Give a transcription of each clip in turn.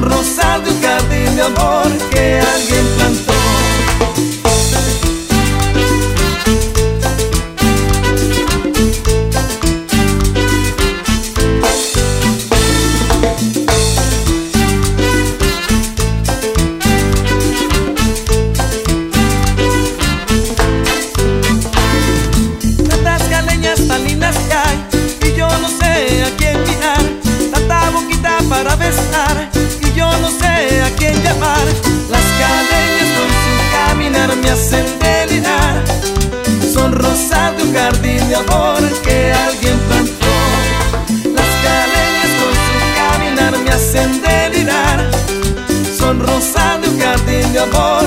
Rosal de un cartil de amor que alguien plantó. Tantas caleñas tan lindas hay, y yo no sé a quién mirar, tanta boquita para besar no sé a quién llamar. Las cadenas con su caminar me hacen delirar. Son rosas de un jardín de amor que alguien plantó. Las cadenas con su caminar me hacen delirar. Son rosas de un jardín de amor.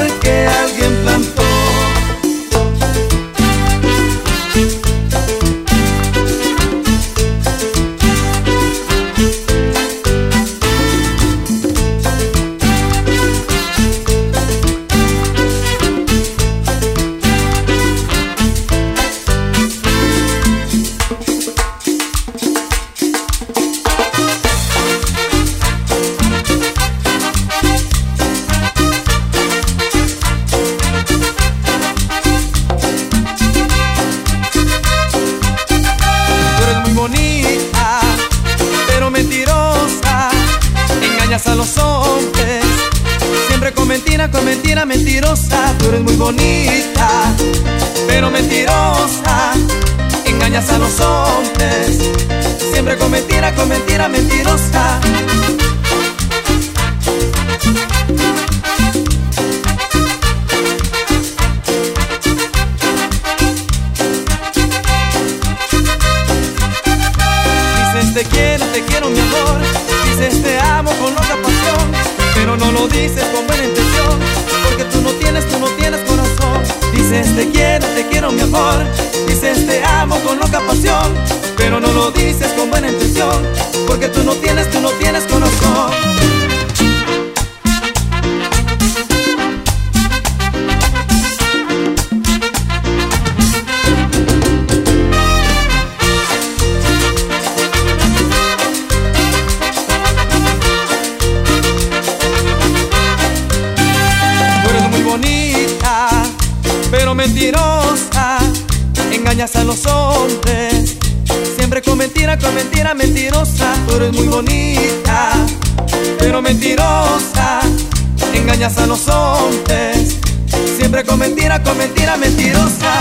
Mentira, mentirosa. Tú eres muy bonita, pero mentirosa. Engañas a los hombres, siempre con mentira, con mentira, mentirosa. Dices te quiero, te quiero mi amor Dices te amo con loca pasión Pero no lo dices con buena intención Te quiero, te quiero mi amor Dices te amo con loca pasión Pero no lo dices con buena intención Porque tú no tienes, tú no tienes corazón mentirosa. Engañas a los hombres, siempre con mentira, con mentira, mentirosa. Tú eres muy bonita, pero mentirosa. Engañas a los hombres, siempre con mentira, con mentira, mentirosa.